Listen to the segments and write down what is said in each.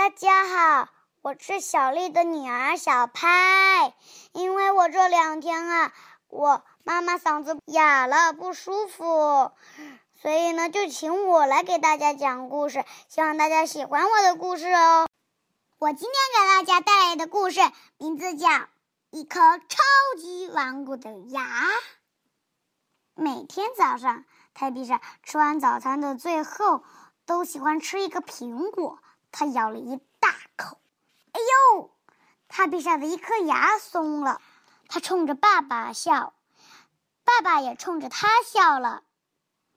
大家好，我是小丽的女儿小拍。因为我这两天啊，我妈妈嗓子哑了，不舒服，所以呢，就请我来给大家讲故事。希望大家喜欢我的故事哦。我今天给大家带来的故事名字叫《一颗超级顽固的牙》。每天早上，泰比莎吃完早餐的最后，都喜欢吃一个苹果。他咬了一大口，哎呦！他比莎的一颗牙松了。他冲着爸爸笑，爸爸也冲着他笑了。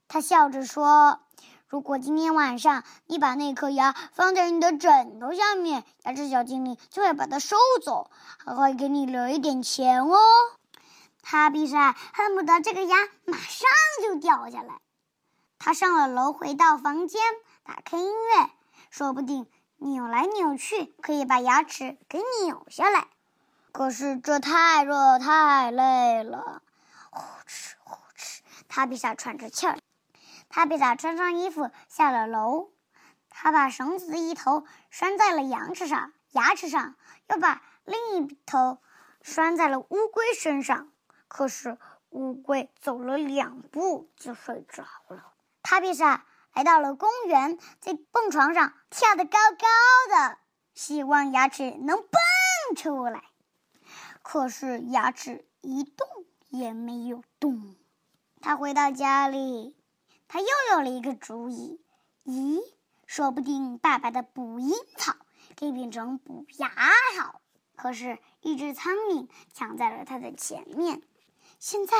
他笑着说：“如果今天晚上你把那颗牙放在你的枕头下面，牙齿小精灵就会把它收走，还会给你留一点钱哦。”他闭上恨不得这个牙马上就掉下来。他上了楼，回到房间，打开音乐。说不定扭来扭去可以把牙齿给扭下来，可是这太热太累了。呼哧呼哧，塔比萨喘着气儿。塔比萨穿上衣服下了楼，他把绳子的一头拴在了牙齿上，牙齿上又把另一头拴在了乌龟身上。可是乌龟走了两步就睡着了。塔比萨。来到了公园，在蹦床上跳得高高的，希望牙齿能蹦出来。可是牙齿一动也没有动。他回到家里，他又有了一个主意。咦，说不定爸爸的捕蝇草可以变成补牙草。可是，一只苍蝇抢在了他的前面。现在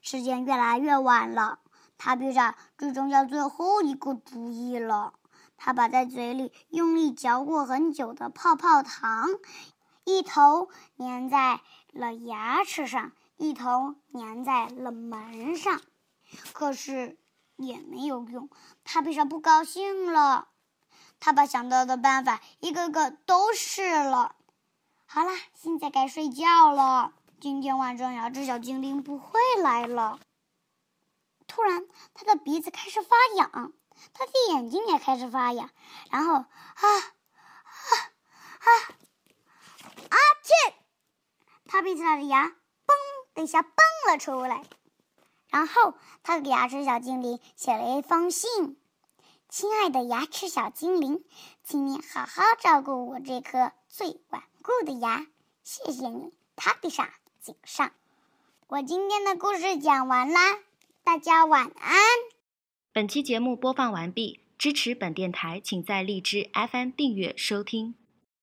时间越来越晚了。他闭上，只剩下最后一个主意了。他把在嘴里用力嚼过很久的泡泡糖，一头粘在了牙齿上，一头粘在了门上。可是也没有用，他闭上不高兴了。他把想到的办法一个个都试了。好了，现在该睡觉了。今天晚上牙齿小精灵不会来了。突然，他的鼻子开始发痒，他的眼睛也开始发痒，然后啊啊啊啊！切！他鼻子上的牙嘣的一下蹦了出来，然后他给牙齿小精灵写了一封信：“亲爱的牙齿小精灵，请你好好照顾我这颗最顽固的牙，谢谢你，塔比莎井上。”我今天的故事讲完啦。大家晚安。本期节目播放完毕，支持本电台，请在荔枝 FM 订阅收听。